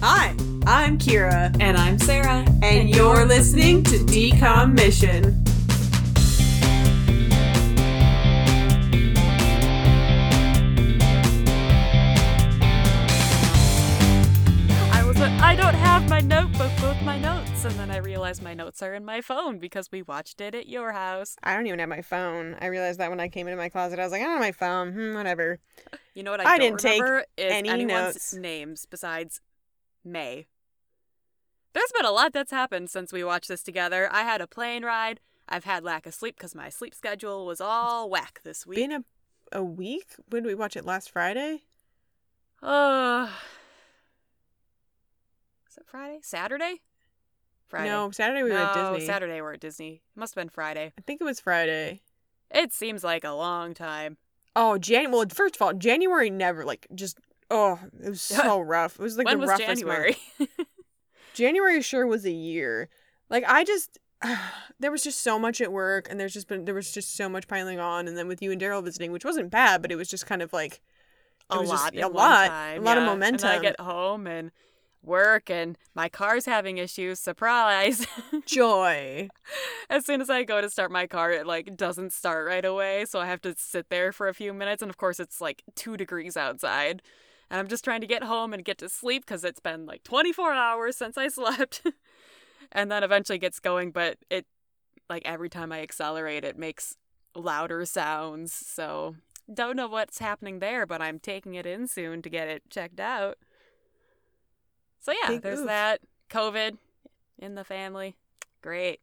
Hi, I'm Kira, And I'm Sarah. and you're listening to Decom Mission. I was like, I don't have my notebook with my notes. And then I realized my notes are in my phone because we watched it at your house. I don't even have my phone. I realized that when I came into my closet, I was like, I don't have my phone. Hmm, whatever. You know what I, I don't didn't take is any anyone's notes. names besides May. There's been a lot that's happened since we watched this together. I had a plane ride. I've had lack of sleep because my sleep schedule was all whack this week. Been a a week? When did we watch it last Friday? Uh, is it Friday? Saturday? Friday. No, Saturday we were at Disney. Saturday we're at Disney. It must have been Friday. I think it was Friday. It seems like a long time. Oh, Jan. Well, first of all, January never like just. Oh, it was so rough. It was like when the was roughest January? January sure was a year. Like I just there was just so much at work and there's just been there was just so much piling on and then with you and Daryl visiting, which wasn't bad, but it was just kind of like a lot. a lot, time, a lot of momentum. And I get home and work, and my car's having issues. Surprise! joy. as soon as I go to start my car, it like doesn't start right away, so I have to sit there for a few minutes. And of course, it's like two degrees outside. And I'm just trying to get home and get to sleep because it's been like 24 hours since I slept. and then eventually gets going, but it, like every time I accelerate, it makes louder sounds. So don't know what's happening there, but I'm taking it in soon to get it checked out. So yeah, Big there's oof. that. COVID in the family. Great.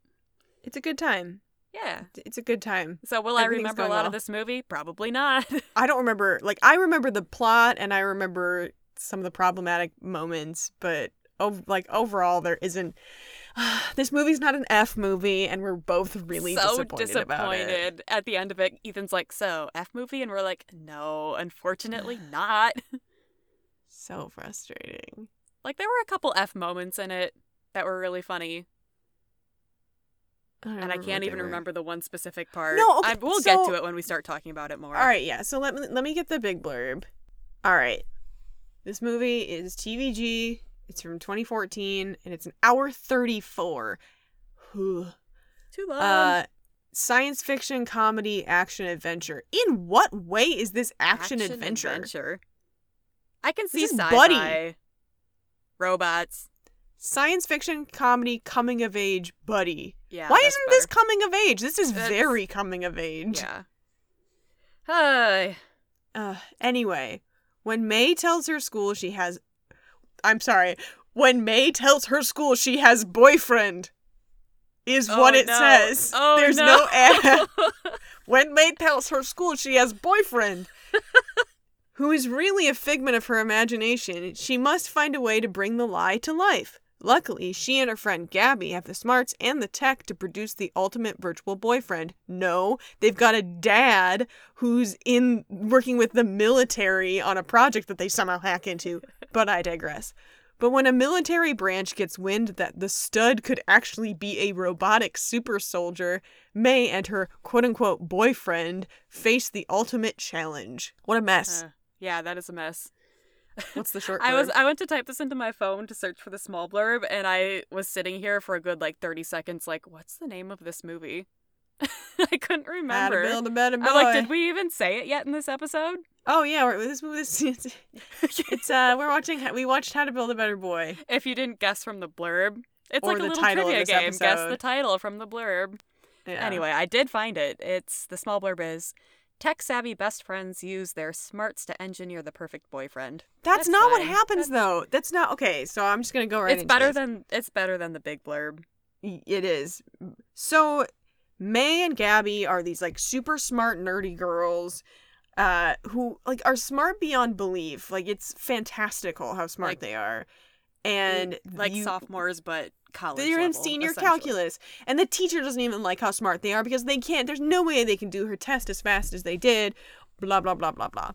It's a good time. Yeah. It's a good time. So will I remember a lot well. of this movie? Probably not. I don't remember like I remember the plot and I remember some of the problematic moments, but ov- like overall there isn't this movie's not an F movie and we're both really so disappointed, about it. disappointed. At the end of it, Ethan's like, "So F movie," and we're like, "No, unfortunately not." So frustrating. like there were a couple F moments in it that were really funny, and I can't even remember the one specific part. No, okay, I, we'll get to it when we start talking about it more. All right, yeah. So let me let me get the big blurb. All right. This movie is TVG. It's from 2014 and it's an hour 34. Whew. Too long. Uh science fiction comedy action adventure. In what way is this action, adventure? adventure. I can see sci-fi. Buddy. Robots. Science fiction comedy coming of age buddy. Yeah. Why isn't this coming of age? This is That's- very coming of age. Yeah. Hi. Uh, anyway, when May tells her school she has. I'm sorry. When May tells her school she has boyfriend, is what Oh, it no. says. Oh, There's no. no add. when May tells her school she has boyfriend, who is really a figment of her imagination, she must find a way to bring the lie to life. Luckily, she and her friend Gabby have the smarts and the tech to produce the ultimate virtual boyfriend. No, they've got a dad who's in working with the military on a project that they somehow hack into. But I digress. But when a military branch gets wind that the stud could actually be a robotic super soldier, May and her quote unquote boyfriend face the ultimate challenge. What a mess. Uh, yeah, that is a mess. What's the short I was? I went to type this into my phone to search for the small blurb and I was sitting here for a good like 30 seconds like what's the name of this movie? I couldn't remember. How to build a better boy. I'm like did we even say it yet in this episode? Oh yeah, we're, this this it's, uh we're watching we watched How to Build a Better Boy. if you didn't guess from the blurb, it's Or like a the little title of trivia game. Guess the title from the blurb. Yeah. Anyway, I did find it. It's the small blurb is tech savvy best friends use their smarts to engineer the perfect boyfriend. that's, that's not what fine. happens though. That's not okay. So I'm just gonna go right. it's better this. than it's better than the big blurb. It is. So May and Gabby are these like super smart nerdy girls uh who like are smart beyond belief. Like it's fantastical how smart Like- they are. And like you, sophomores but college they're in level, senior calculus and the teacher doesn't even like how smart they are because they can't there's no way they can do her test as fast as they did blah blah blah blah blah.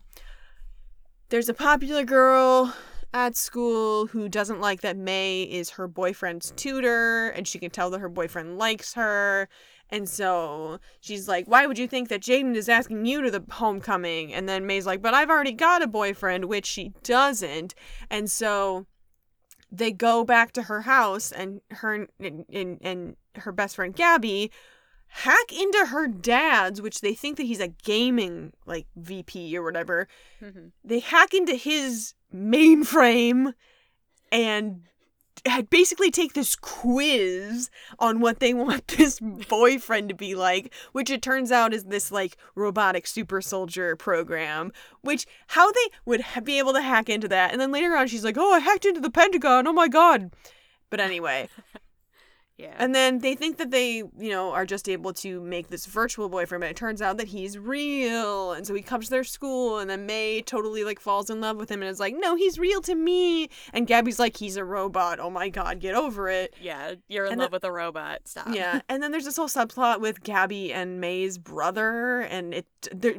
There's a popular girl at school who doesn't like that May is her boyfriend's tutor and she can tell that her boyfriend likes her and so she's like why would you think that Jaden is asking you to the homecoming? And then May's like but I've already got a boyfriend which she doesn't and so they go back to her house and her and, and, and her best friend Gabby hack into her dad's which they think that he's a gaming like VP or whatever. Mhm. They hack into his mainframe and basically take this quiz on what they want this boyfriend to be like, which it turns out is this like robotic super soldier program. Which how they would ha- be able to hack into that, and then later on she's like, "Oh, I hacked into the Pentagon. Oh my god." But anyway, Yeah. and then they think that they, you know, are just able to make this virtual boyfriend, but it turns out that he's real. And so he comes to their school, and then May totally like falls in love with him and is like, "No, he's real to me." And Gabby's like, "He's a robot. Oh my god, get over it." yeah, you're in and love the- with a robot. Stop. Yeah, and then there's this whole subplot with Gabby and May's brother, and it,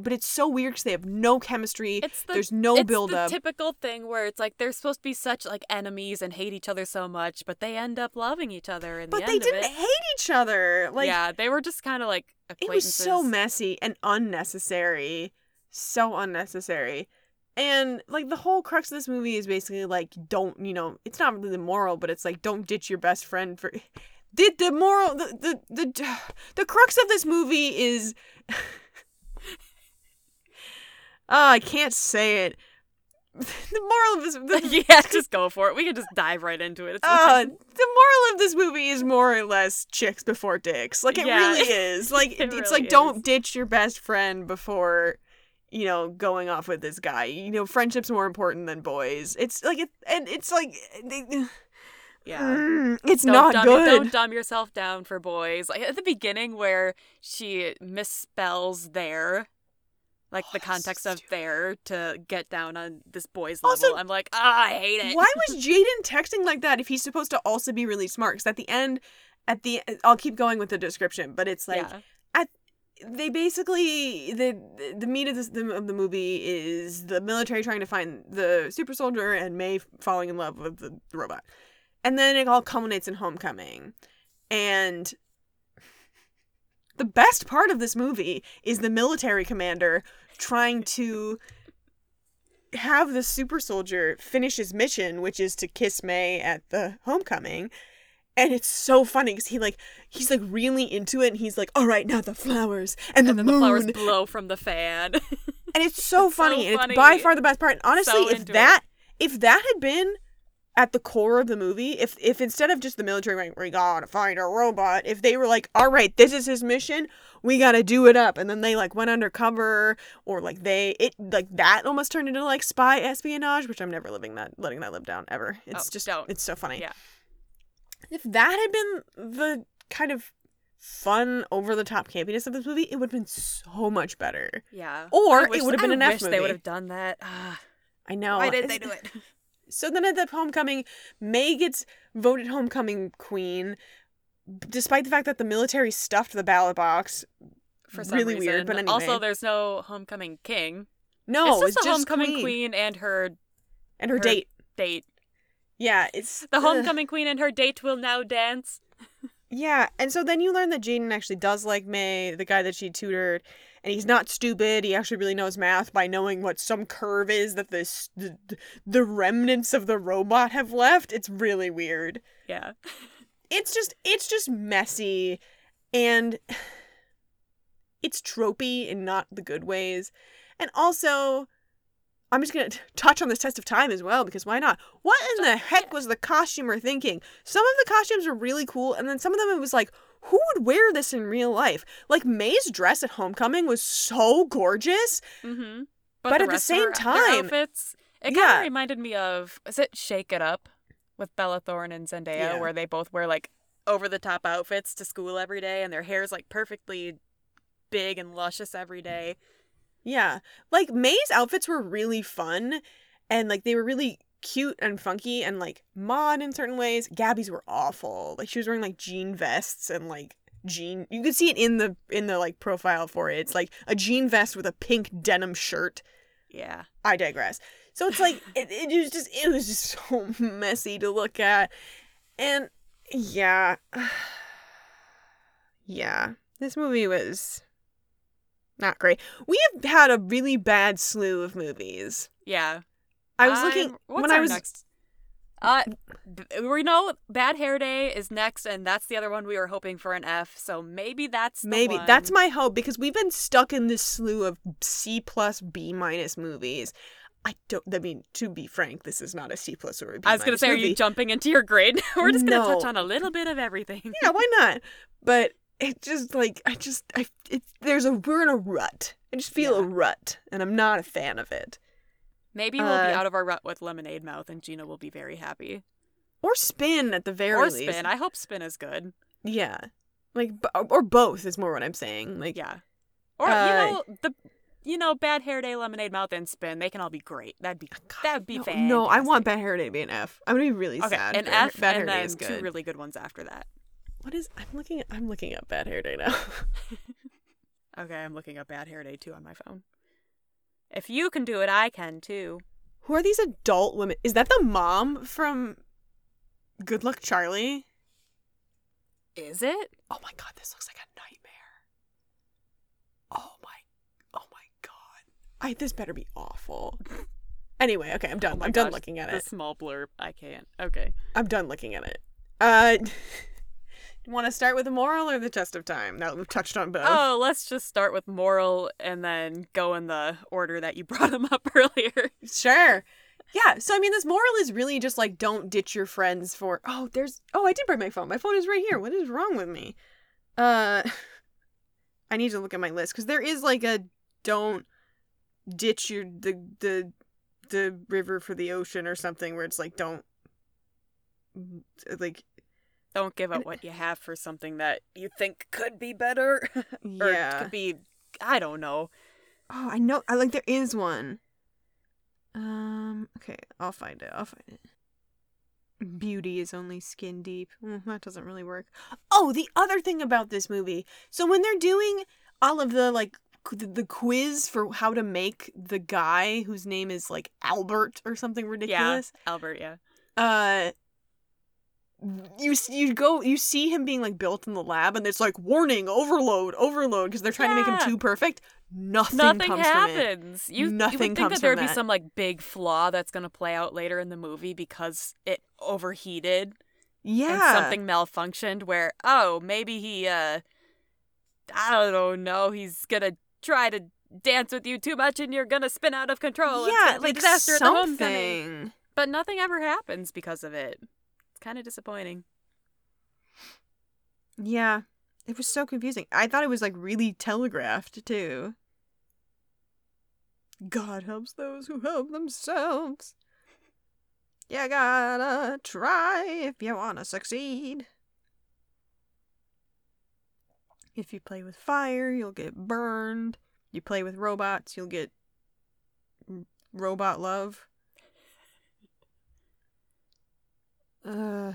but it's so weird because they have no chemistry. It's the there's no it's build the up. typical thing where it's like they're supposed to be such like enemies and hate each other so much, but they end up loving each other in but the they didn't it. hate each other. Like yeah, they were just kind of like it was so messy and unnecessary so unnecessary and like the whole crux of this movie is basically like don't you know it's not really the moral but it's like don't ditch your best friend for did the moral the the the, the crux of this movie is oh i can't say it the moral of this the, yeah, just go for it. We can just dive right into it. It's uh, fine. the moral of this movie is more or less chicks before dicks. Like it Yeah. really is. Like It it's really like don't ditch your best friend before you know going off with this guy. You know, friendship's more important than boys. It's like it, and it's like yeah. mm, it's Don't not dumb, good. Don't dumb yourself down for boys. Like at the beginning, where she misspells there, like the Oh, context of there to get down on this boy's Also, level. I'm like, ah, I hate it. Why was Jaden texting like that if he's supposed to also be really smart? Because at the end, at the I'll keep going with the description, but it's like yeah. they basically the the meat of, this, the, of the movie is the military trying to find the super soldier and May falling in love with the robot, and then it all culminates in Homecoming, and the best part of this movie is the military commander trying to have the super soldier finish his mission, which is to kiss May at the homecoming. And it's so funny because he like he's like really into it, and he's like, "All right, now the flowers and the And then the moon," flowers blow from the fan. and it's so It's so funny, and funny. it's by far the best part. And honestly, So if into it. that if that had been at the core of the movie, if if instead of just the military going, "We gotta find a robot," if they were like, "All right, this is his mission, we gotta do it up," and then they like went undercover, or like they it like that almost turned into like spy espionage, which I'm never living that letting that live down ever. It's Oh, just don't. it's so funny. Yeah. If that had been the kind of fun over the top campiness of this movie, it would have been so much better. yeah. Or I it would have been I an F wish they would have done that. Ah, I know. why did they do it? So then at the homecoming, May gets voted homecoming queen, despite the fact that the military stuffed the ballot box. For some Really reason. weird, but Also, there's no homecoming king. No, it's just a homecoming queen. queen. and her and her, her- date. date. Yeah, it's The homecoming queen and her date will now dance. Yeah, and so then you learn that Jaden actually does like May, the guy that she tutored, and he's not stupid. He actually really knows math by knowing what some curve is that this the, the remnants of the robot have left. It's really weird. Yeah. it's just it's just messy and it's tropey in not the good ways and also i'm just gonna touch on this test of time as well because why not what in the heck was the costumer thinking some of the costumes were really cool and then some of them it was like who would wear this in real life like may's dress at homecoming was so gorgeous Mm-hmm. But at the same time- outfits, it kind of reminded me of is it Shake It Up with Bella Thorne and Zendaya, Yeah. where they both wear like over the top outfits to school every day, and their hair's like perfectly big and luscious every day. Yeah. Like May's outfits were really fun and like they were really cute and funky and like mod in certain ways. Gabby's were awful. Like she was wearing like jean vests and like jean you could see it in the in the like profile for it. It's like a jean vest with a pink denim shirt. Yeah. I digress. So it's like it, it was just it was just so messy to look at. And yeah. yeah. This movie was not great. We have had a really bad slew of movies. Yeah. I was I'm- looking what's when our I was next. Uh, we know Bad Hair Day is next, and that's the other one we were hoping for an F. So maybe that's Maybe one. that's my hope because we've been stuck in this slew of C plus B minus movies. I don't. I mean, to be frank, this is not a C plus or a B. I was gonna say, are you jumping into your grade? we're just gonna touch on a little bit of everything. yeah, why not? But it just like I just I it there's a we're in a rut. I just feel a rut, and I'm not a fan of it. Maybe we'll be Uh, out of our rut with Lemonade Mouth, and Gina will be very happy. Or spin at the very or least. Spin. I hope Spin is good. Yeah, like or both is more what I'm saying. Like Yeah. Or Uh, you know the, you know Bad Hair Day, Lemonade Mouth, and Spin. They can all be great. That'd be that'd be no, fantastic. no, I want Bad Hair Day to be an F. I'm gonna be really Okay, sad. an F, Bad and Hair Day is two really good ones after that. What is? I'm looking. I'm looking up Bad Hair Day now. Okay, I'm looking up Bad Hair Day too on my phone. If you can do it, I can too. Who are these adult women? Is that the mom from Good Luck Charlie? Is it? Oh my god, this looks like a nightmare. Oh my, oh my god. I this better be awful. Anyway, okay, I'm done. Oh I'm done looking at The it. small blurb. I can't. Okay. I'm done looking at it. Uh, want to start with the moral or the test of time? Now that we've touched on both. Oh, let's just start with moral and then go in the order that you brought them up earlier. Sure. Yeah. So I mean, this moral is really just like don't ditch your friends for. Oh, there's. Oh, I did bring my phone. My phone is right here. What is wrong with me? Uh, I need to look at my list because there is like a don't ditch your the the the river for the ocean or something where it's like don't like Don't give up what you have for something that you think could be better. or yeah. could be I don't know. Oh, I know. I like there is one. Um. Okay, I'll find it. I'll find it. Beauty is only skin deep. Mm, that doesn't really work. Oh, the other thing about this movie. So when they're doing all of the like the, the quiz for how to make the guy whose name is like Albert or something ridiculous. Yeah, Albert, yeah. Uh. You you go you see him being like built in the lab and it's like warning overload overload because they're trying to make him too perfect. Nothing, Nothing comes from it. happens. You, you would think that there would be that. some like big flaw that's going to play out later in the movie because it overheated Yeah. something malfunctioned where oh, maybe he uh I don't know, he's going to try to dance with you too much and you're going to spin out of control. Yeah, gonna like disaster at the homecoming. something. But nothing ever happens because of it. Kind of disappointing. Yeah. It was so confusing. I thought it was like really telegraphed too. God helps those who help themselves. You gotta try if you wanna succeed. If you play with fire, you'll get burned. You play with robots, you'll get robot love. Uh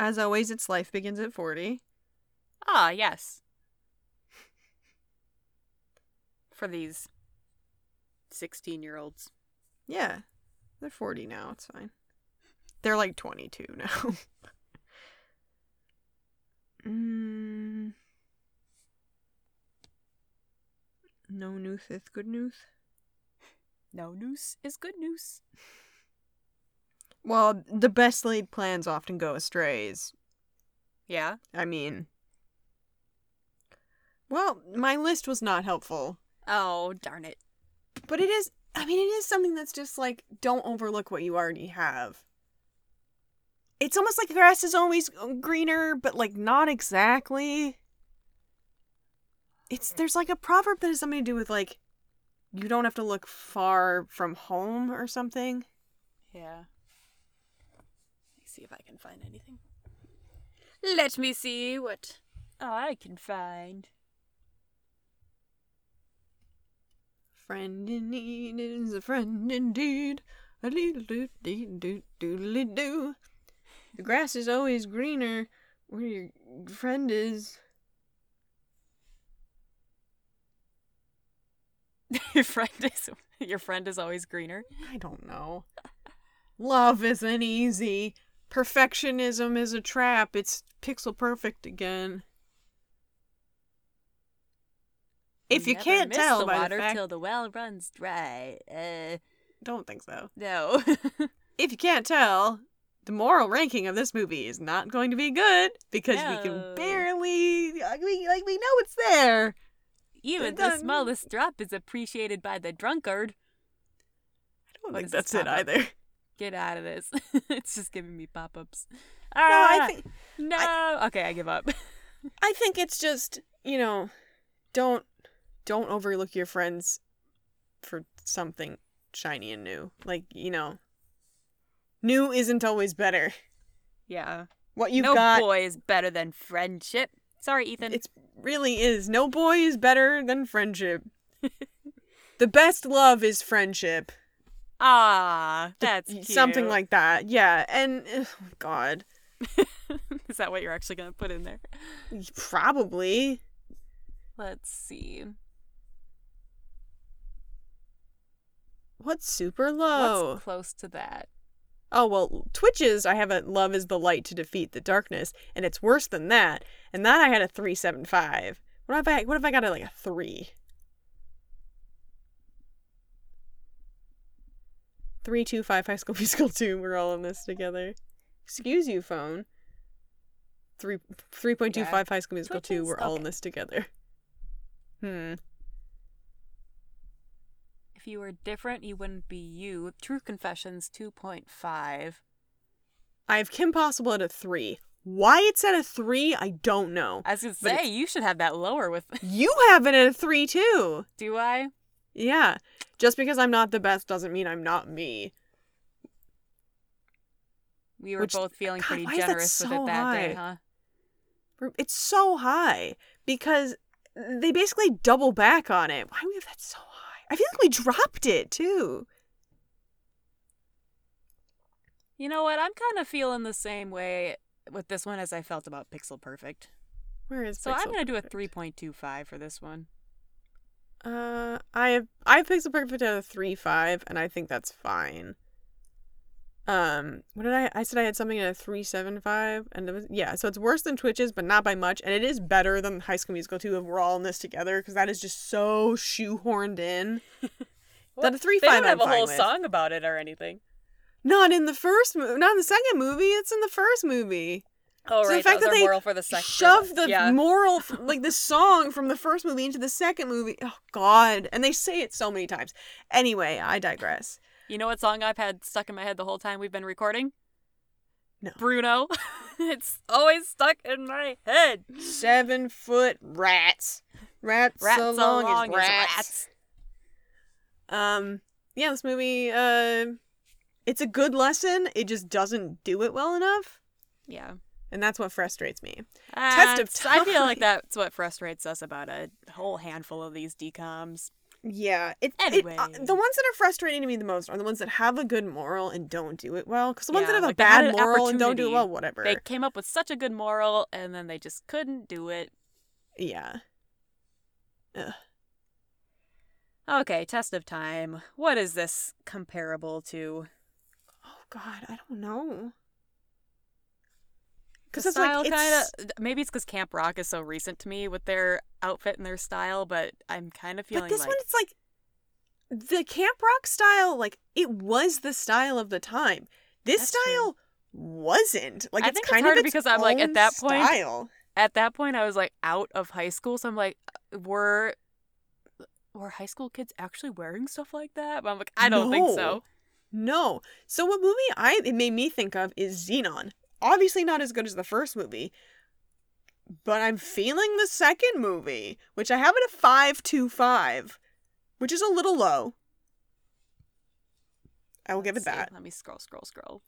As always, its life begins at 40. Ah, yes. For these 16 year olds. Yeah. They're 40 now. It's fine. They're like 22 now. mm. No news is good news. No news is good news. Well, the best laid plans often go astrays. Yeah. I mean, well, my list was not helpful, Oh, darn it. but it is. I mean, it is something that's just like don't overlook what you already have. It's almost like grass is always greener, but like not exactly. It's there's like a proverb that has something to do with like you don't have to look far from home or something. Yeah. Let me see if I can find anything. Let me see what I can find. Friend in need is a friend indeed. A little doo doo doo doodly doo. The grass is always greener where your friend is. your friend is your friend is always greener. I don't know. Love isn't easy. Perfectionism is a trap. It's pixel perfect again. If you Never can't miss tell the by the water fact- till the well runs dry. Uh, Don't think so. no. If you can't tell, the moral ranking of this movie is not going to be good because we can barely like we like we know it's there. Even the smallest drop is appreciated by the drunkard. I don't What think that's it either. Get out of this. it's just giving me pop ups. No, ah, I think No. okay, I give up. I think it's just, you know, don't don't overlook your friends for something shiny and new. Like, you know, new isn't always better. yeah. What you've no got boy is better than friendship. Sorry, Ethan. it really is. No boy is better than friendship. the best love is friendship. Ah, that's cute. Something like that. Yeah. And oh god, is that what you're actually gonna put in there? probably Let's see. what's super low? What's close to that? Oh well, Twitches I have a love is the light to defeat the darkness, and it's worse than that. And that I had a three seven five. What if I what if I got a, like a three? Three two five High School Musical two. We're all in this together. Excuse you, phone. Three three point two five High School Musical two. We're all in this together. Hmm. If you were different, you wouldn't be you. True Confessions 2.5. I have Kim Possible at a three. Why it's at a three, I don't know. I was gonna say it's- you should have that lower with. You have it at a three too. Do I? Yeah. Just because I'm not the best doesn't mean I'm not me. We were Which- both feeling God, pretty why is that generous with it that day, huh? It's so high because they basically double back on it. Why do we have that so high? I feel like we dropped it too. You know what? I'm kind of feeling the same way with this one as I felt about Pixel Perfect. Where is So I'm gonna do a 3.25 for this one. Uh, I have I have Pixel Perfect at a three five, and I think that's fine. Um, what did I? I said I had something at a three seven five, and it was yeah. So it's worse than Twitches, but not by much, and it is better than High School Musical two. If we're all in this together, because that is just so shoehorned in. that a three They five. don't have I'm a whole with. song about it or anything. Not in the first movie. Not in the second movie. It's in the first movie. Oh, So the right. fact that they moral for the second. Shove the yeah. moral, like the song from the first movie into the second movie. Oh God! And they say it so many times. Anyway, I digress. You know what song I've had stuck in my head the whole time we've been recording? No. Bruno. it's always stuck in my head. Seven foot rats. Rats, Rats so long, along as rats. Um, yeah, this movie, uh, it's a good lesson. It just doesn't do it well enough, Yeah. and that's what frustrates me. Test of That's- I feel like that's what frustrates us about a whole handful of these decoms. Yeah, it, it- uh, the ones that are frustrating to me the most are the ones that have a good moral and don't do it well. Because the ones Yeah, that have like a bad moral and don't do it well, whatever. They came up with such a good moral and then they just couldn't do it. Yeah. Okay, test of time. What is this comparable to? Oh God, I don't know. Because it's style like kind of. Maybe it's because Camp Rock is so recent to me with their outfit and their style, but I'm kind of feeling but this like one, it's like the Camp Rock style. Like it was the style of the time. This That's true. style wasn't. Like I it's think it's kind of its because I'm, like, at that point- style. at that point I was like out of high school, so I'm like, were were high school kids actually wearing stuff like that? But I'm like, I don't think so. No. No. So what movie I it made me think of is Zenon. Obviously not as good as the first movie, but I'm feeling the second movie, which I have at a five two five, which is a little low. I will give it Let's see. that. Let me scroll, scroll, scroll.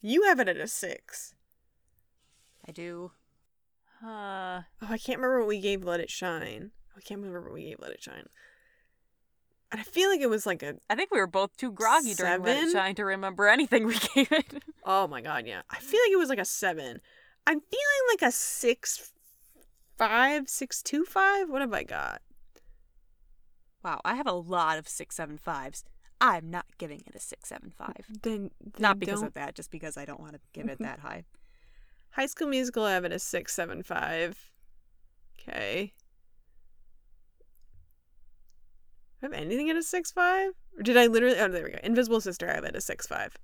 You have it at a six. I do. Uh, Oh, I can't remember what we gave Let It Shine. I can't remember what we gave Let It Shine. And I feel like it was like a I think we were both too groggy during Let It? Shine to remember anything we gave it. oh my god, yeah. I feel like it was like a seven. I'm feeling like a six five, six two five. What have I got? Wow, I have a lot of six seven fives. I'm not giving it a six seven five. Then, Not because don't. of that, just because I don't want to give it that high. High School Musical. I have it as six seven five. Okay. I have anything at a six five? Or did I literally? Oh, there we go. Invisible Sister. I have at a six five.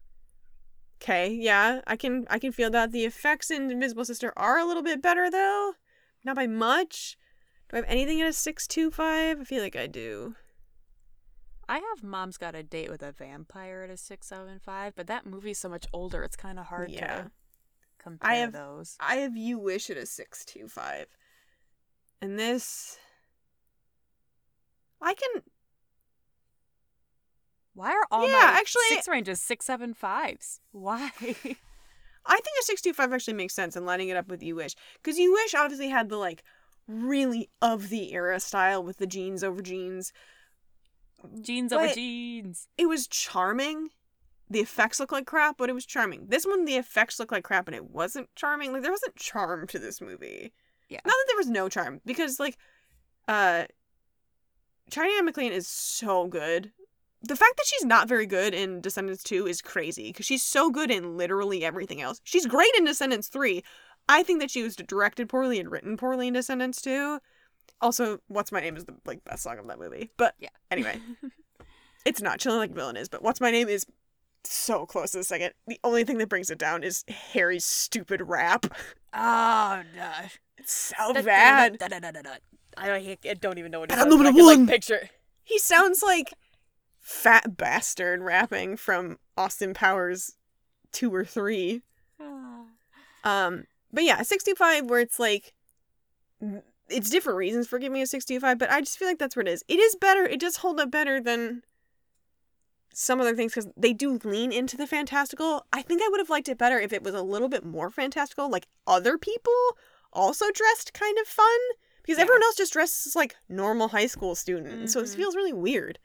Okay, yeah, I can I can feel that. The effects in Invisible Sister are a little bit better though, not by much. Do I have anything at a six two five? I feel like I do. I have Mom's Got a Date with a Vampire at a six seven five, but that movie's so much older. It's kind of hard Yeah. to compare I have- those. I have You Wish at a six two five, and this. I can Why are all Yeah, my actually- six ranges six seven fives? Why? I think a 625 actually makes sense and lining it up with You Wish. Because You Wish obviously had the like really of the era style with the jeans over jeans. jeans over jeans. It was charming. The effects look like crap, but it was charming. This one, the effects look like crap and it wasn't charming. Like there wasn't charm to this movie. Yeah. Not that there was no charm, because like uh China McClain is so good. The fact that she's not very good in Descendants 2 is crazy because she's so good in literally everything else. She's great in Descendants 3. I think that she was directed poorly and written poorly in Descendants 2. Also, What's My Name is the like best song of that movie. But Yeah. anyway, it's not Chilling Like Villain is, but What's My Name is so close to the second. The only thing that brings it down is Harry's stupid rap. oh gosh. It's so bad. I, I don't even know what it Bad is. but number I can, like, picture. He sounds like fat bastard rapping from Austin Powers 2 or 3. Um, but yeah, 65 where it's like it's different reasons for giving me a 65, but I just feel like that's what it is. It is better. It does hold up better than some other things because they do lean into the fantastical. I think I would have liked it better if it was a little bit more fantastical, like other people also dressed kind of fun. Because Yeah. everyone else just dresses like normal high school students, so it Mhm. feels really weird.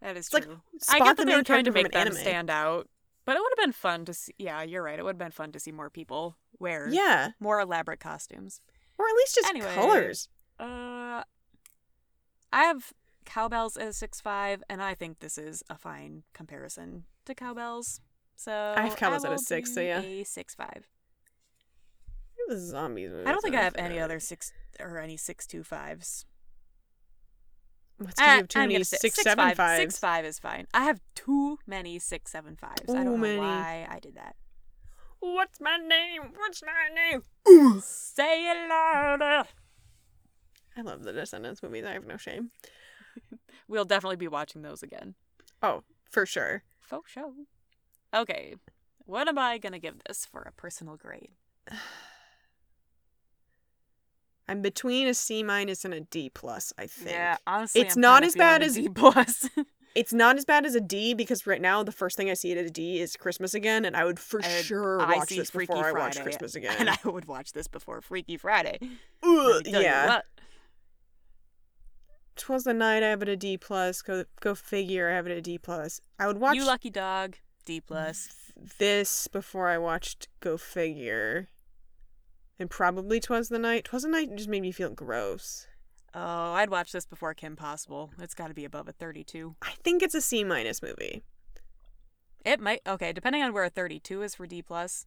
That is It's like true. Spot I get the that they main were trying to make them anime. stand out, but it would have been fun to see. Yeah, you're right. It would have been fun to see more people wear Yeah, more elaborate costumes. or at least just Anyway. colors. Uh, I have Cow Belles as six five, and I think this is a fine comparison to Cow Belles. So I have Cow Belles at a six, so yeah. a six five. It was zombies. I don't think I have any other six or any six two fives. What's Uh, you have too I'm many six, six seven five. fives? Six five is fine. I have too many six seven fives. I don't know many. why I did that. What's my name? What's my name? Say it louder. I love the Descendants movies. I have no shame. We'll definitely be watching those again. Oh, for sure. Faux show. Okay, what am I gonna give this for a personal grade? I'm between a C minus and a D plus. I think Yeah, honestly, It's I'm not as bad as- D plus. it's not as bad as a D because right now the first thing I see at a D is Christmas again, and I would for And sure I watch this Freaky before I watch Christmas again. and I would watch this before Freaky Friday. Ugh, Let me tell you yeah. Twas the night. I have it a D plus. Go go figure. I have it a D plus. I would watch You lucky dog. D plus. this before I watched Go Figure. And probably Twas the Night. Twas the Night just made me feel gross. Oh, I'd watch this before Kim Possible. It's got to be above a 32. I think it's a C minus movie. It might. Okay, depending on where a 32 is for D plus.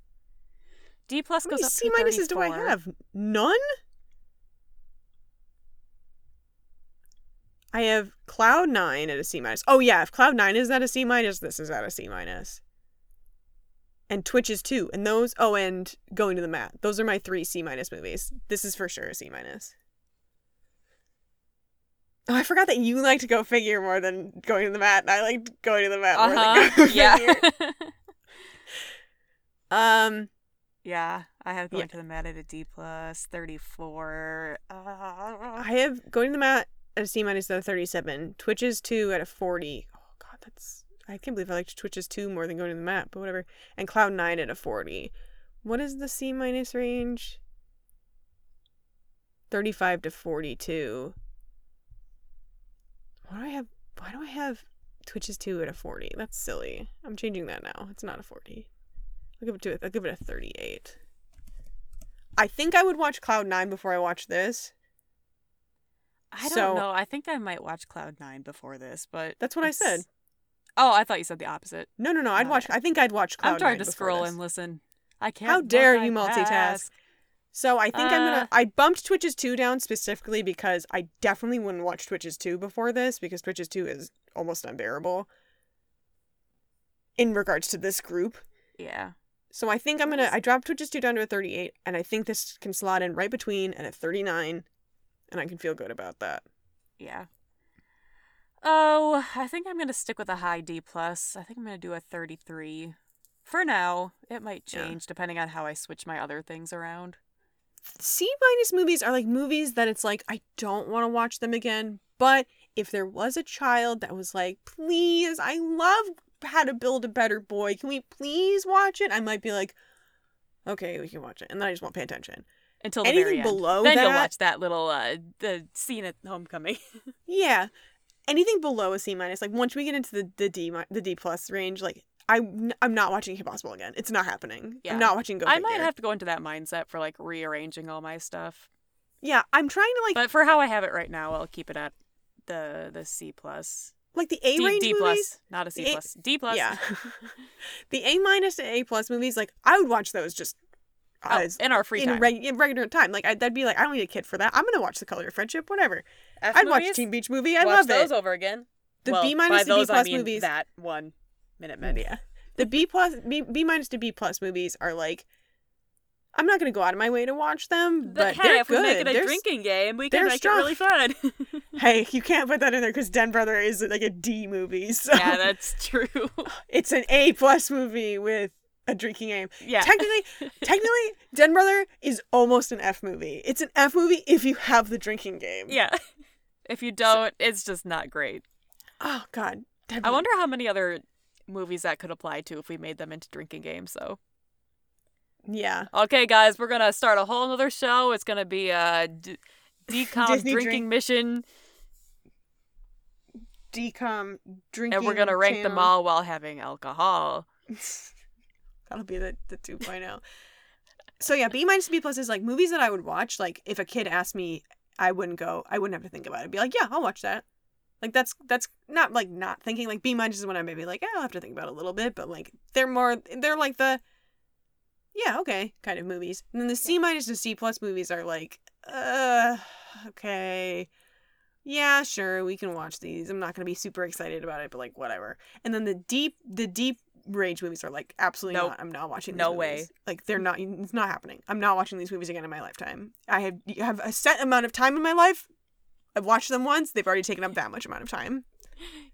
D plus goes up C minuses do I have? None? I have Cloud Nine at a C minus. Oh yeah, if Cloud Nine is at a C minus, this is at a C minus. And Twitches two, and those. Oh, and Going to the Mat. Those are my three C minus movies. This is for sure a C minus. Oh, I forgot that you like to go figure more than going to the mat. and I like going to the mat more than Uh-huh. go Yeah. figure. Um, yeah, I have going Yeah. to the mat at a D plus 34. Uh, I have going to the mat at a C minus at a 37. Twitches 2 at a 40. Oh, God, that's. I can't believe I liked Twitches 2 more than going to the mat, but whatever. And Cloud 9 at a 40. What is the C minus range? 35 to 42. Why do I have. Why do I have Twitches 2 at a 40? That's silly. I'm changing that now. It's not a 40. I'll give it to it. I'll give it a 38. I think I would watch Cloud 9 before I watch this. I don't So- know. I think I might watch Cloud Nine before this, but That's what I said. Oh, I thought you said the opposite. No, no, no. I'd watch. I think I'd watch Cloud I'm trying 9 to scroll and listen. I can't. How dare you multitask? So I think I'm Uh. gonna. I bumped Twitches two down specifically because I definitely wouldn't watch Twitches two before this because Twitches two is almost unbearable. In regards to this group, Yeah. so I think I'm gonna. I dropped Twitches two down to a 38, and I think this can slot in right between and a 39, and I can feel good about that. Yeah. Oh, I think I'm gonna stick with a high D plus. I think I'm gonna do a 33. For now, it might Yeah. change depending on how I switch my other things around. C minus movies are like movies that it's like I don't want to watch them again, but if there was a child that was like, please, I love how to build a better boy. Can we please watch it? I might be like, okay, we can watch it, and then I just won't pay attention. Until the Anything very end. below then you'll watch that little uh the scene at homecoming. Yeah, anything below a C minus, like once we get into the the D the D plus range, like I I'm not watching Kim Possible again. It's not happening. Yeah. I'm not watching Go I might have to go into that mindset for like rearranging all my stuff. Yeah, I'm trying to like But for how I have it right now, I'll keep it at the the C plus. like the A D, range D movies. plus, not a C plus. D plus. Yeah. the A minus to A plus movies, like I would watch those just Oh, in our free in time. reg- in regular time. Like I, that'd be like I don't need a kid for that. I'm gonna watch The Color of Friendship, whatever. F I'd watch movies? Teen Beach Movie. I Watch love those it. over again. The Well, B minus to B those, I plus mean movies. That one minute men. Yeah. The B plus B, B minus to B plus movies are like I'm not gonna go out of my way to watch them, but, hey, they're if good. we make it a They're drinking game, we can make it really fun. Hey, you can't put that in there because Den Brother is like a D movie, so yeah, that's true. it's an A plus movie with a drinking game. yeah. Technically, technically, Den Brother is almost an F movie. It's an F movie if you have the drinking game. yeah. If you don't, it's just not great. Oh God. I wonder how many other movies that could apply to if we made them into drinking games. So, Yeah. okay, guys, we're gonna start a whole other show. It's gonna be a d- decom drinking drink- mission, Decom drinking. and we're gonna rank them all while having alcohol. That'll be the the 2.0. so yeah, B minus B plus is like movies that I would watch. Like if a kid asked me, I wouldn't go. I wouldn't have to think about it. I'd be like, yeah, I'll watch that. Like that's that's not like not thinking. Like B minus is when I maybe like, yeah, I'll have to think about it a little bit. But like they're more they're like the yeah okay kind of movies. And then the C minus to C plus movies are like, uh, okay. Yeah, sure, we can watch these. I'm not gonna be super excited about it, but like whatever. And then the deep, the deep rage movies are like absolutely Nope. not. I'm not watching. These No movies. way. Like they're not. It's not happening. I'm not watching these movies again in my lifetime. I have you have a set amount of time in my life. I've watched them once. They've already taken up that much amount of time.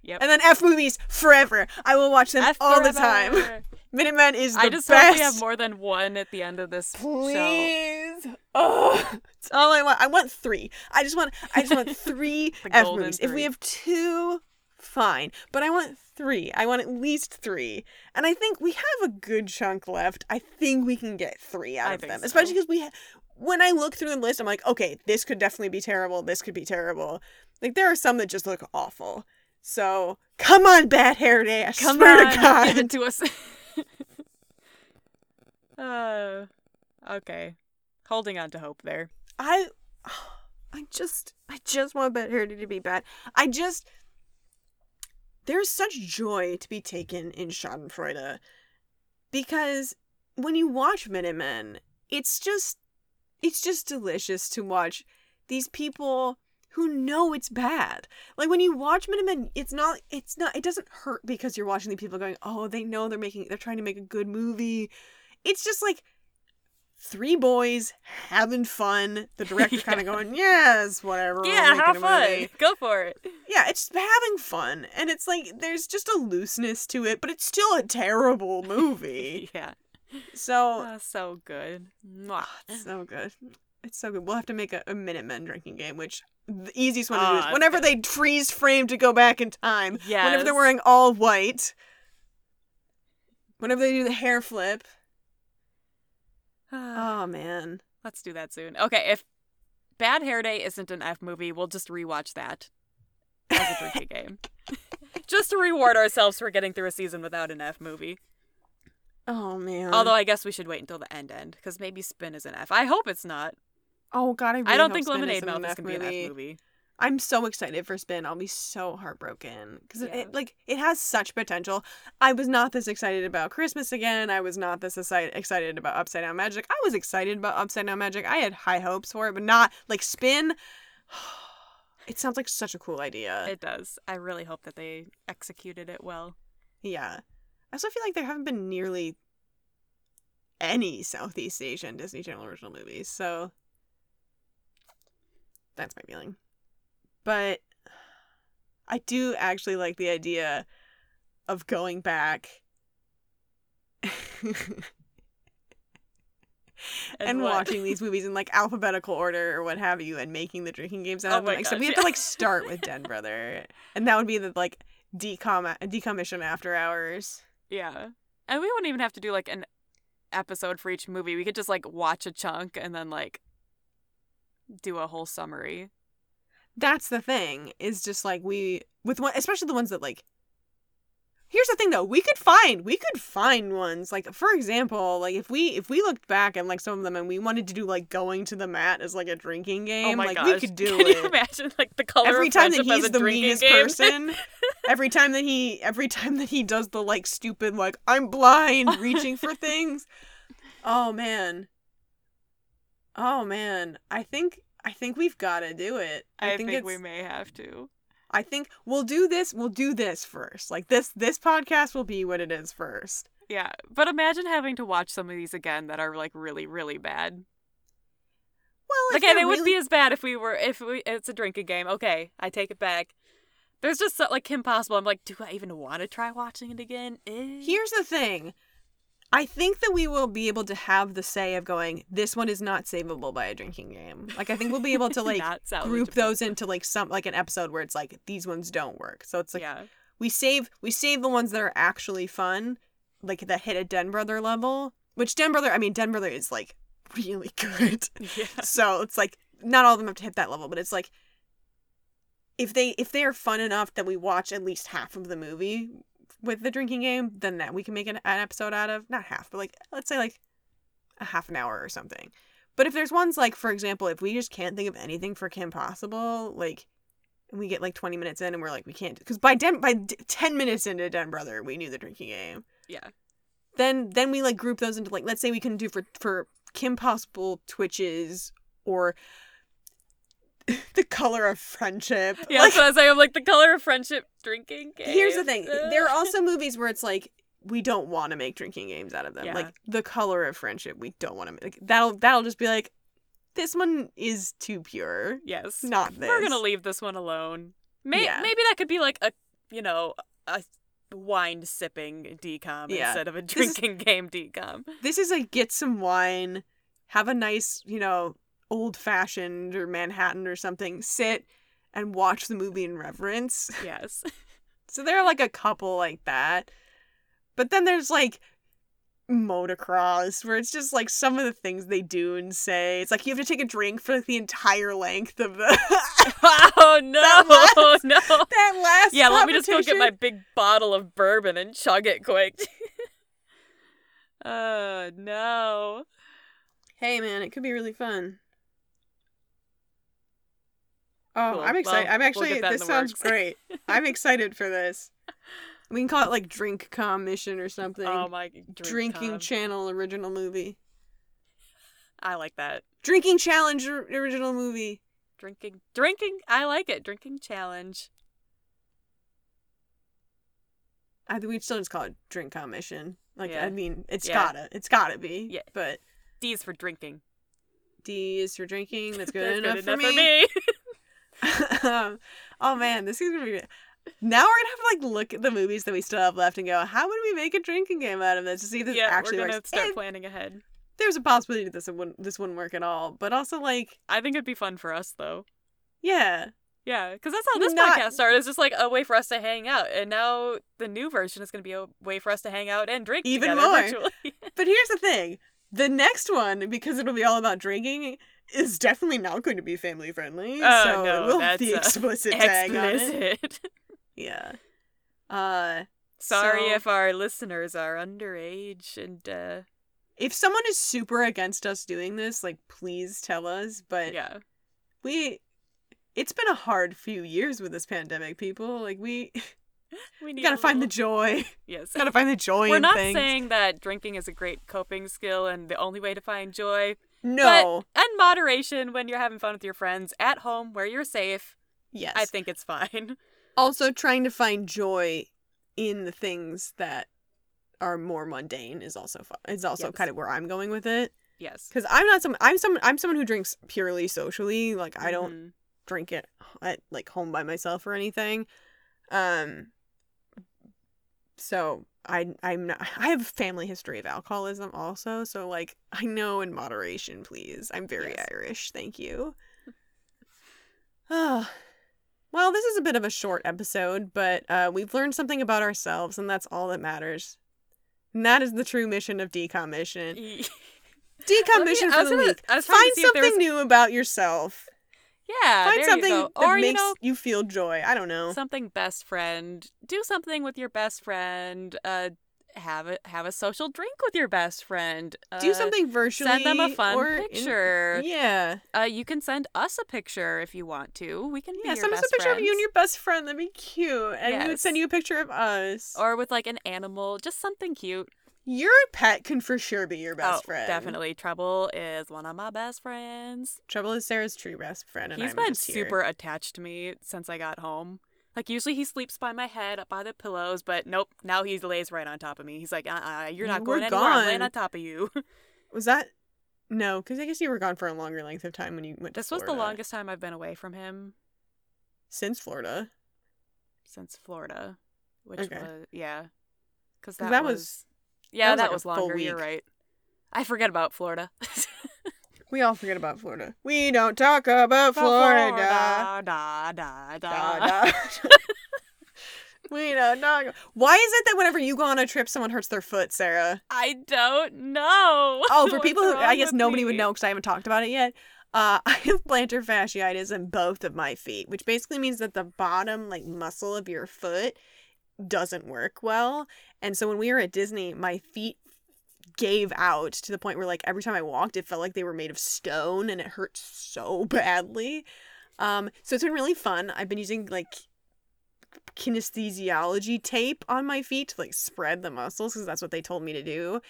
Yep. And then F movies forever. I will watch them F all the time. forever. Minutemen is the I just best. hope we have more than one at the end of this show. Please. Oh, it's all I want. I want three. I just want. I just want three F movies. If we have two, fine. But I want three. I want at least three. And I think we have a good chunk left. I think we can get three out I of them, so. especially because we. Ha- when I look through the list, I'm like, okay, this could definitely be terrible. This could be terrible. Like there are some that just look awful. So come on, Bad Hair Day. I Come swear on, to God. give it to us. uh, okay, holding on to hope there. I I just I just want Bad Hair Day to be bad. I just there's such joy to be taken in Schadenfreude because when you watch Minutemen, it's just it's just delicious to watch these people who know it's bad. Like when you watch Minutemen, it's not it's not it doesn't hurt because you're watching the people going, "Oh, they know they're making they're trying to make a good movie." It's just like three boys having fun. The director kind of going, "Yes, whatever." Yeah, have fun. movie." Go for it. Yeah, it's having fun, and it's like there's just a looseness to it, but it's still a terrible movie. yeah, so oh, so good. Mwah. it's so good. It's so good. We'll have to make a, a Minutemen drinking game, which the easiest one to do Ah, is whenever they freeze frame to go back in time. Whenever they're wearing all white. Whenever they do the hair flip. Ah, oh man. Let's do that soon. Okay, if Bad Hair Day isn't an F movie, we'll just rewatch that as a drinking game. Just to reward ourselves for getting through a season without an F movie. Oh man. Although I guess we should wait until the end end, because maybe Spin is an F. I hope it's not. oh god, I, really I don't think Spin Lemonade Mouth is gonna be an F movie. I'm so excited for Spin. I'll be so heartbroken because Yeah. it like it has such potential. I was not this excited about Christmas again. I was not this exci- excited about Upside Down Magic. I was excited about Upside Down Magic. I had high hopes for it, but not like Spin. It sounds like such a cool idea. It does. I really hope that they executed it well. yeah. I also feel like there haven't been nearly any Southeast Asian Disney Channel original movies, so that's my feeling. But I do actually like the idea of going back and, what? watching these movies in like alphabetical order or what have you and making the drinking games oh out Oh of them. Except we have to like start with Den Brother. And that would be the like decom decommission after hours. Yeah. And we wouldn't even have to do like an episode for each movie. We could just like watch a chunk and then like do a whole summary. That's the thing, is just like we with one especially the ones that like Here's the thing though, we could find we could find ones like for example, like if we if we looked back and like some of them and we wanted to do like going to the mat as like a drinking oh game, oh my like gosh. we could do Can it. you imagine like the color every time that he's the meanest game? person every time that he every time that he does the like stupid like i'm blind reaching for things oh man oh man i think i think we've got to do it I, think, it's we may have to. i think we'll do this we'll do this first like this this podcast will be what it is first Yeah. But imagine having to watch some of these again that are like really, really bad. well Okay, they they're would really- be as bad if we were if we it's a drinking game. Okay, I take it back. There's just so, like Kim Possible. I'm like, do I even want to try watching it again? Eh. Here's the thing. I think that we will be able to have the say of going, this one is not savable by a drinking game. Like I think we'll be able to like group those into like some like an episode where it's like these ones don't work. So it's like yeah. we save we save the ones that are actually fun, like that hit a Den Brother level. Which Den Brother, I mean Den Brother is like really good. Yeah. so it's like not all of them have to hit that level, but it's like if they if they are fun enough that we watch at least half of the movie with the drinking game, then that we can make an, an episode out of not half, but like let's say like a half an hour or something. But if there's ones like, for example, if we just can't think of anything for Kim Possible, like, and we get like 20 minutes in and we're like, we can't, because by Den, by d- 10 minutes into Den Brother, we knew the drinking game. Yeah. Then, then we like group those into like, let's say we can do for for Kim Possible Twitches or the color of friendship. Yeah, Like, that's what I was saying. I'm like the color of friendship drinking game. here's the thing: there are also movies where it's like we don't want to make drinking games out of them. Yeah. Like the color of friendship, we don't want to make. That'll that'll just be like, this one is too pure. yes. Not this. We're gonna leave this one alone. May- Yeah. Maybe that could be like a you know a wine sipping decom Yeah. instead of a is- drinking game decom. This is like get some wine, have a nice, you know, old fashioned or Manhattan or something. Sit and watch the movie in reverence. Yes. So there are like a couple like that. But then there's like motocross where it's just like some of the things they do and say. It's like you have to take a drink for like, the entire length of the oh no, last- no. that last Yeah, let me just go get my big bottle of bourbon and chug it quick. uh no. Hey man, it could be really fun. Oh, Cool. I'm excited. Well, I'm we'll actually in this sounds works. great. I'm excited for this. We can call it like Drink Com Mission or something. Oh my drink Drinking com. Channel original movie. I like that. Drinking Challenge original movie. Drinking drinking I like it. Drinking challenge. I think we'd still just call it Drink Com Mission. Like Yeah. I mean, it's Yeah. gotta, it's gotta be. Yeah. But D is for drinking. D is for drinking. That's good, That's enough, good for enough me. um, oh man, this is gonna be. Now we're gonna have to like look at the movies that we still have left and go, how would we make a drinking game out of this to see if this yeah, actually we're gonna works? start And planning ahead. there's a possibility that this wouldn't this wouldn't work at all, but also like, I think it'd be fun for us though. yeah, Yeah, because that's how this Not- podcast started. It's just like a way for us to hang out, and now the new version is going to be a way for us to hang out and drink Even more. But here's the thing: the next one, because it'll be all about drinking, is definitely not going to be family friendly. Oh, so no, it will that's, the uh, explicit tag on it. Explicit. Yeah. Uh, Sorry So- if our listeners are underage and uh if someone is super against us doing this, like, please tell us. But yeah. we it's been a hard few years with this pandemic, people. Like we, We gotta a find the joy. yes. gotta find the joy We're in not things. saying that drinking is a great coping skill and the only way to find joy. No. And moderation when you're having fun with your friends at home where you're safe. yes. I think it's fine. also trying to find joy in the things that are more mundane is also fun. Is also Yes. kind of where I'm going with it. Yes. Because I'm not some. I'm some. I'm someone who drinks purely socially. Like I don't Mhm. drink it at like home by myself or anything. Um. So I I'm not. I have a family history of alcoholism also. So like I know in moderation, please. I'm very Yes. Irish. Thank you. Ah. well, this is a bit of a short episode, but uh, we've learned something about ourselves, and that's all that matters. And that is the true mission of Decom Mission. Y- Decom Let me- for the gonna- week. I was trying to Find see if there something was- new about yourself. Yeah. Find something you that Or, makes you know, you feel joy. I don't know. something best friend. Do something with your best friend. Uh, have a have a social drink with your best friend. Uh, Do something virtually. Send them a fun or in- picture. yeah. Uh, you can send us a picture if you want to. We can be Yeah, send us a picture of you and your best friend. That'd be cute. And we would send you a picture of us. or with like an animal, just something cute. Your pet can for sure be your best oh, friend. definitely. Trouble is one of my best friends. Trouble is Sarah's true best friend, and He's I'm been just here. super attached to me since I got home. Like usually he sleeps by my head, up by the pillows, but nope. Now he lays right on top of me. He's like, uh, uh you're not You going anywhere. I'm laying on top of you. Was that? No, because I guess you were gone for a longer length of time when you went. to this was the longest time I've been away from him since Florida. since Florida, which Okay. was yeah, because that, that was, was- yeah, was that like was longer. You're right. I forget about Florida. We all forget about Florida. We don't talk about Florida. da, da, da, Da, we don't talk. Why is it that whenever you go on a trip, someone hurts their foot, Sarah? I don't know. Oh, for people who I guess nobody would know because I haven't talked about it yet. Uh, I have plantar fasciitis in both of my feet, which basically means that the bottom like muscle of your foot doesn't work well. And so when we were at Disney, my feet gave out to the point where like every time I walked, it felt like they were made of stone and it hurt so badly. Um, so it's been really fun. I've been using like kinesthesiology tape on my feet to like spread the muscles because that's what they told me to do.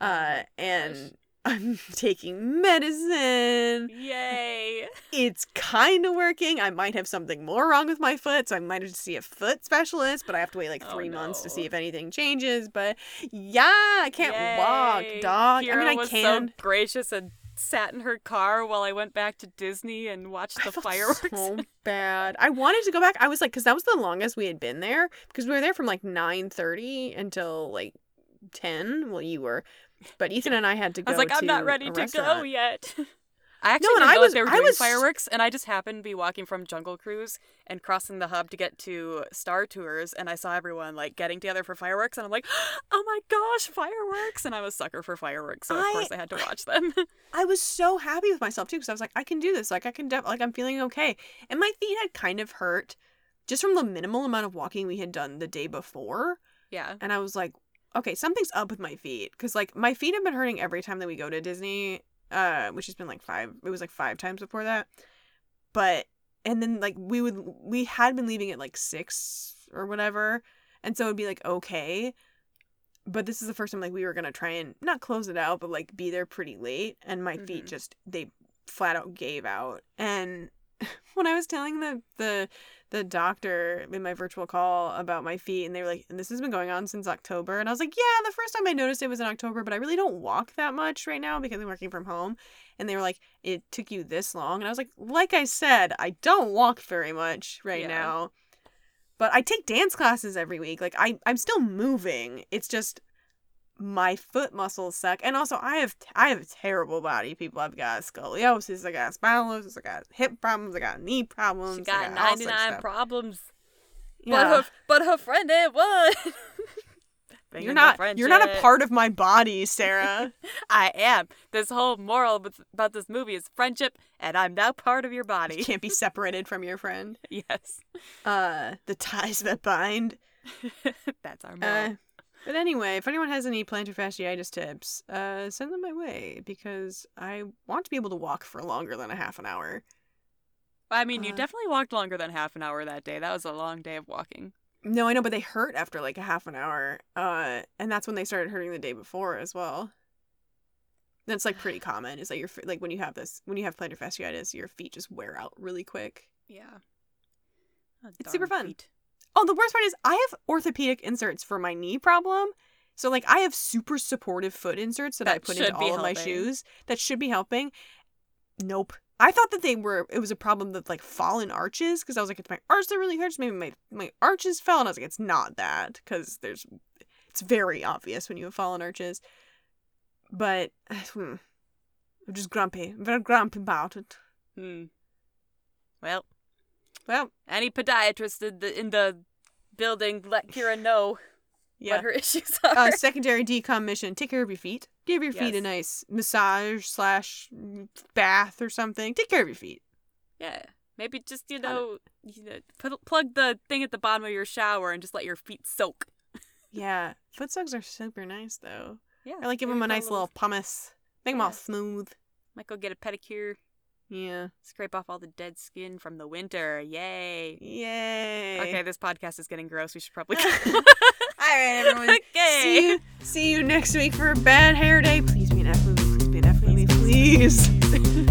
Oh Uh, and. I'm taking medicine. Yay! It's kind of working. I might have something more wrong with my foot, so I might have to see a foot specialist, but I have to wait like Oh, three months to see if anything changes. But yeah, I can't walk, Yay. dog. I mean, I was can. so gracious and sat in her car while I went back to Disney and watched the fireworks. So bad. I wanted to go back. I was like, because that was the longest we had been there. Because we were there from like nine thirty until like ten. Well, you were, but Ethan and I had to go. I was like, I'm not ready a to go yet. I actually and didn't I know was- that they were I doing was- fireworks, and I just happened to be walking from Jungle Cruise and crossing the hub to get to Star Tours, and I saw everyone like getting together for fireworks, and I'm like, oh my gosh, fireworks! And I'm a sucker for fireworks, so of I- course I had to watch them. I was so happy with myself too because I was like, I can do this. Like, I can, def- like, I'm feeling okay. And my feet had kind of hurt just from the minimal amount of walking we had done the day before. yeah. And I was like, okay, something's up with my feet because like my feet have been hurting every time that we go to Disney, uh, which has been like five. It was like five times before that. But and then like we would we had been leaving at like six or whatever, and so it'd be like okay. But this is the first time like we were gonna try and not close it out, but like be there pretty late, and my feet Mhm. just they flat out gave out. And when I was telling the the the doctor in my virtual call about my feet, and they were like, "This has been going on since October," and I was like, "Yeah, the first time I noticed it was in October, but I really don't walk that much right now because I'm working from home." And they were like, "It took you this long," and I was like, "Like I said, I don't walk very much right Yeah. now." But I take dance classes every week. Like I, I'm still moving. It's just my foot muscles suck, and also I have I have a terrible body. People, I've got scoliosis, I got spondylosis, I got hip problems, I got knee problems. She I got of 99 problems, Yeah. but her but her friend ain't one. You're not you're not a part of my body, Sarah. I am. This whole moral about this movie is friendship, and I'm now part of your you body. can't be separated from your friend. yes, Uh, the ties that bind. that's our moral. Uh, but anyway, if anyone has any plantar fasciitis tips, uh, send them my way because I want to be able to walk for longer than a half an hour. I mean, you Uh, definitely walked longer than half an hour that day. That was a long day of walking. No, I know, but they hurt after like a half an hour. Uh, and that's when they started hurting the day before as well. That's like pretty common. Is that your like when you have this when you have plantar fasciitis, your feet just wear out really quick. Yeah. It's super fun. Oh, the worst part is I have orthopedic inserts for my knee problem. So like I have super supportive foot inserts that, I put into all of my shoes that should be helping. Nope. I thought that they were it was a problem with like fallen arches because I was like it's my arch that really hurts maybe my my arches fell and I was like it's not that because there's it's very obvious when you have fallen arches. But hmm, I'm just grumpy. I'm very grumpy about it. Hmm. Well, Well, any podiatrist in the, in the building, let Kira know yeah. what her issues are. uh, secondary decom mission. Take care of your feet. Give your feet a nice massage slash bath or something. Take care of your feet. yeah. Maybe just, you know, you know put, plug the thing at the bottom of your shower and just let your feet soak. Yeah, foot soaks are super nice though. Yeah. I like give them a nice little pumice. Make them all smooth. Might go get a pedicure, Yeah. scrape off all the dead skin from the winter. Yay. Yay. Okay, this podcast is getting gross. We should probably. All right, everyone. okay. See you. See you next week for a bad hair day. Please be an F movie. Please be an F movie. Please.